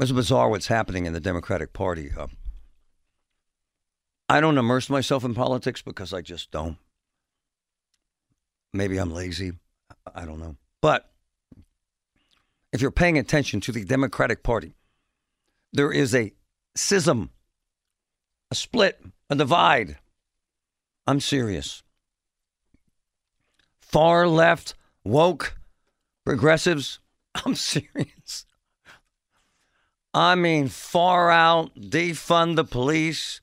It's bizarre what's happening in the Democratic Party. Uh, I don't immerse myself in politics because I just don't. Maybe I'm lazy. I don't know. But if you're paying attention to the Democratic Party, there is a schism, a split, a divide. I'm serious. Far left, woke, progressives. I'm serious. I mean, far out, defund the police.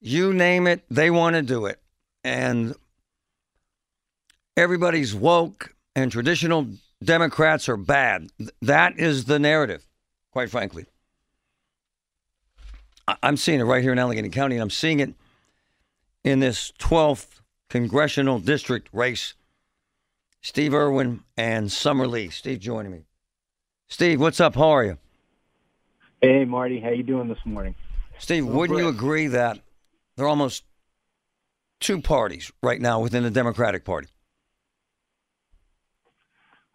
You name it, they want to do it. And everybody's woke, and traditional Democrats are bad. That is the narrative, quite frankly. I'm seeing it right here in Allegheny County, and I'm seeing it in this 12th congressional district race. Steve Irwin and Summer Lee. Steve joining me. Steve, what's up? How are you? Hey, Marty, how you doing this morning? Steve, wouldn't you agree that there are almost two parties right now within the Democratic Party?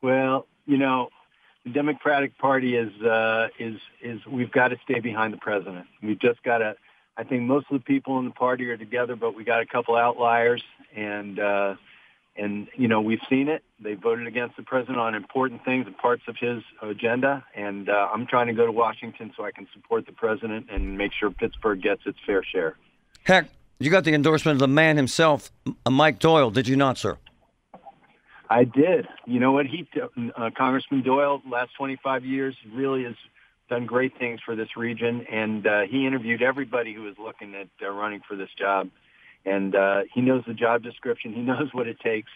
Well, you know, the Democratic Party is uh, is is we've got to stay behind the president. We've just got to. I think most of the people in the party are together, but we got a couple outliers, and uh, and you know we've seen it. They voted against the president on important things and parts of his agenda, and uh, I'm trying to go to Washington so I can support the president and make sure Pittsburgh gets its fair share. Heck, you got the endorsement of the man himself, Mike Doyle, did you not, sir? I did. You know what? He, uh, Congressman Doyle, last 25 years, really has done great things for this region, and uh, he interviewed everybody who was looking at uh, running for this job, and uh, he knows the job description. He knows what it takes,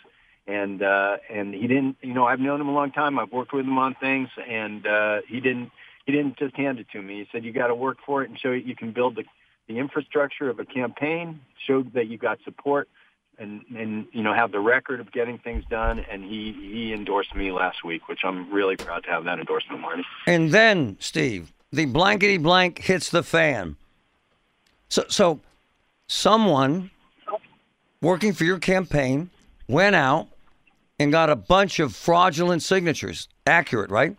and uh, and he didn't. You know, I've known him a long time. I've worked with him on things, and uh, he didn't. He didn't just hand it to me. He said, "You got to work for it and show you can build the the infrastructure of a campaign, show that you got support." and and you know have the record of getting things done and he he endorsed me last week which i'm really proud to have that endorsement marty And then, Steve, the blankety blank hits the fan. So, so someone working for your campaign went out and got a bunch of fraudulent signatures. Accurate, right?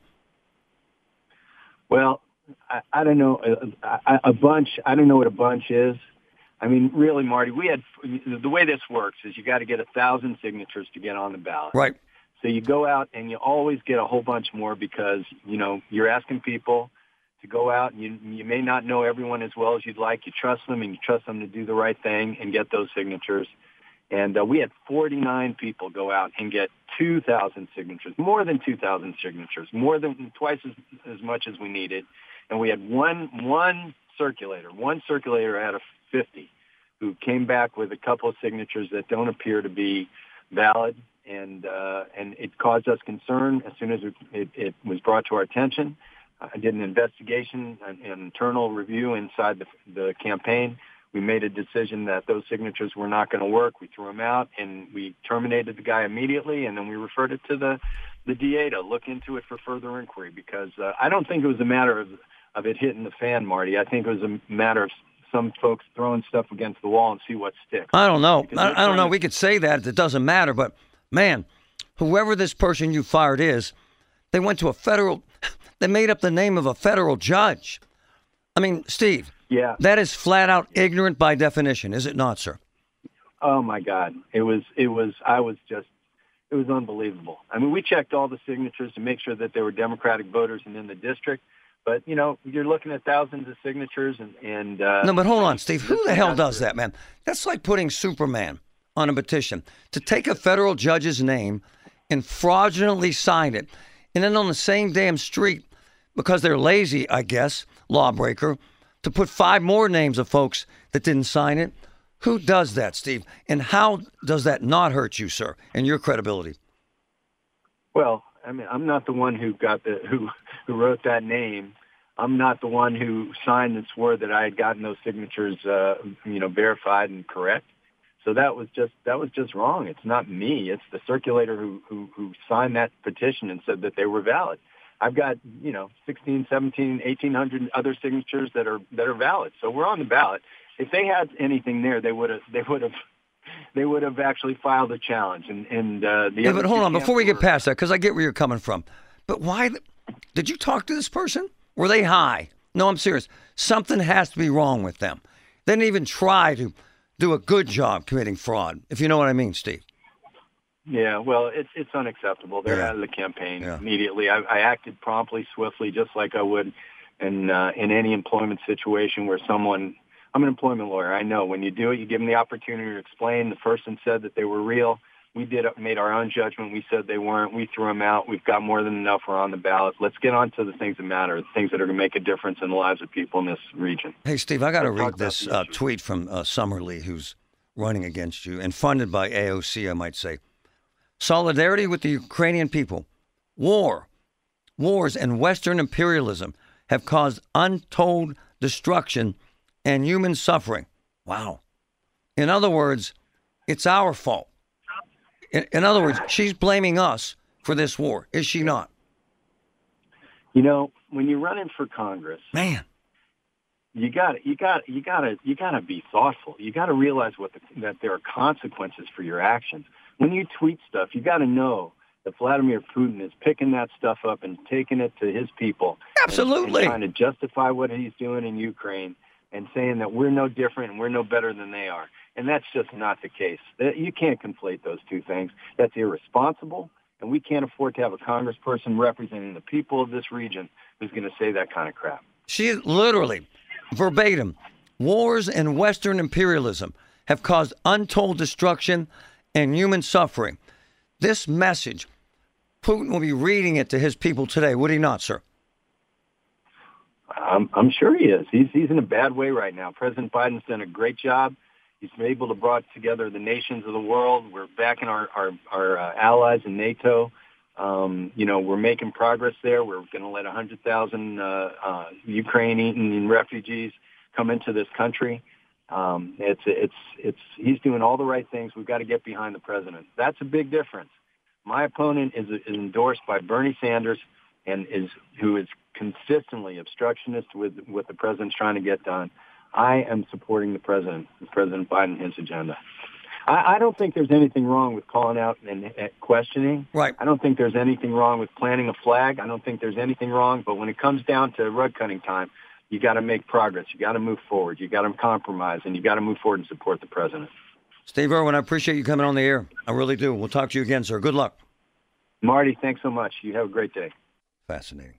well i, I don't know uh, a, a, a bunch i don't know what a bunch is i mean really marty we had the way this works is you got to get a thousand signatures to get on the ballot Right. So you go out and you always get a whole bunch more because, you know, you're asking people to go out and you, you may not know everyone as well as you'd like. You trust them and you trust them to do the right thing and get those signatures. And uh, we had 49 people go out and get 2,000 signatures, more than 2,000 signatures, more than twice as, as much as we needed. And we had one, one circulator, one circulator out of 50 who came back with a couple of signatures that don't appear to be valid and uh, and it caused us concern as soon as it, it, it was brought to our attention. I did an investigation, an, an internal review inside the, the campaign. We made a decision that those signatures were not going to work. We threw them out, and we terminated the guy immediately. And then we referred it to the the DA to look into it for further inquiry because uh, I don't think it was a matter of of it hitting the fan, Marty. I think it was a matter of some folks throwing stuff against the wall and see what sticks. I don't know. Because I, I don't know. to- We could say that it doesn't matter, but man, whoever this person you fired is, they went to a federal. They made up the name of a federal judge. I mean, Steve, Yeah. that is flat out ignorant by definition, is it not, sir? Oh my God! It was. It was. I was just. it was unbelievable. I mean, we checked all the signatures to make sure that they were Democratic voters and in the district. But you know, you're looking at thousands of signatures, and and uh, no, but hold on, Steve. Who the hell does that, man? That's like putting Superman on a petition to take a federal judge's name and fraudulently sign it, and then on the same damn street, because they're lazy, I guess, lawbreaker, to put five more names of folks that didn't sign it. Who does that, Steve? And how does that not hurt you, sir, and your credibility? Well, I mean, I'm not the one who got the who who wrote that name. I'm not the one who signed and swore that I had gotten those signatures, uh, you know, verified and correct. So that was just that was just wrong. It's not me. It's the circulator who who, who signed that petition and said that they were valid. I've got you know 16, 17, 1800 other signatures that are that are valid. So we're on the ballot. If they had anything there, they would have they would have they would have actually filed a challenge. And and uh, the yeah, but hold on before we get past that because I get where you're coming from. But why did you talk to this person? Were they high? No, I'm serious. Something has to be wrong with them. They didn't even try to do a good job committing fraud, if you know what I mean, Steve. Yeah, well, it's it's unacceptable. They're yeah. out of the campaign yeah. immediately. I, I acted promptly, swiftly, just like I would in uh, in any employment situation where someone. I'm an employment lawyer. I know when you do it, you give them the opportunity to explain. The person said that they were real we did made our own judgment. We said they weren't. We threw them out. We've got more than enough. We're on the ballot. Let's get on to the things that matter, the things that are going to make a difference in the lives of people in this region. Hey, Steve, I got to read this uh, tweet from uh, Summer Lee, who's running against you and funded by AOC, I might say. Solidarity with the Ukrainian people. War, wars, and Western imperialism have caused untold destruction and human suffering. Wow. In other words, it's our fault. In, in other words, she's blaming us for this war, is she not? You know, when you're running for Congress, man, you got you got you got to you got to be thoughtful. You got to realize what the, that there are consequences for your actions. When you tweet stuff, you got to know that Vladimir Putin is picking that stuff up and taking it to his people. Absolutely, and, and trying to justify what he's doing in Ukraine and saying that we're no different and we're no better than they are. And that's just not the case. You can't conflate those two things. That's irresponsible, and we can't afford to have a congressperson representing the people of this region who's going to say that kind of crap. She literally, verbatim, wars and Western imperialism have caused untold destruction and human suffering. This message, Putin will be reading it to his people today, would he not, sir? I'm, I'm sure he is. He's, he's in a bad way right now. President Biden's done a great job He's been able to brought together the nations of the world. We're backing our our, our uh, allies in NATO. Um, you know, we're making progress there. We're going to let 100,000 uh, uh, Ukrainian refugees come into this country. Um, it's it's it's he's doing all the right things. We've got to get behind the president. That's a big difference. My opponent is, is endorsed by Bernie Sanders and is who is consistently obstructionist with what the president's trying to get done. I am supporting the president, President Biden, his agenda. I, I don't think there's anything wrong with calling out and, and questioning. Right. I don't think there's anything wrong with planting a flag. I don't think there's anything wrong. But when it comes down to rug cutting time, you got to make progress. You got to move forward. You got to compromise, and you got to move forward and support the president. Steve Irwin, I appreciate you coming on the air. I really do. We'll talk to you again, sir. Good luck. Marty, thanks so much. You have a great day. Fascinating.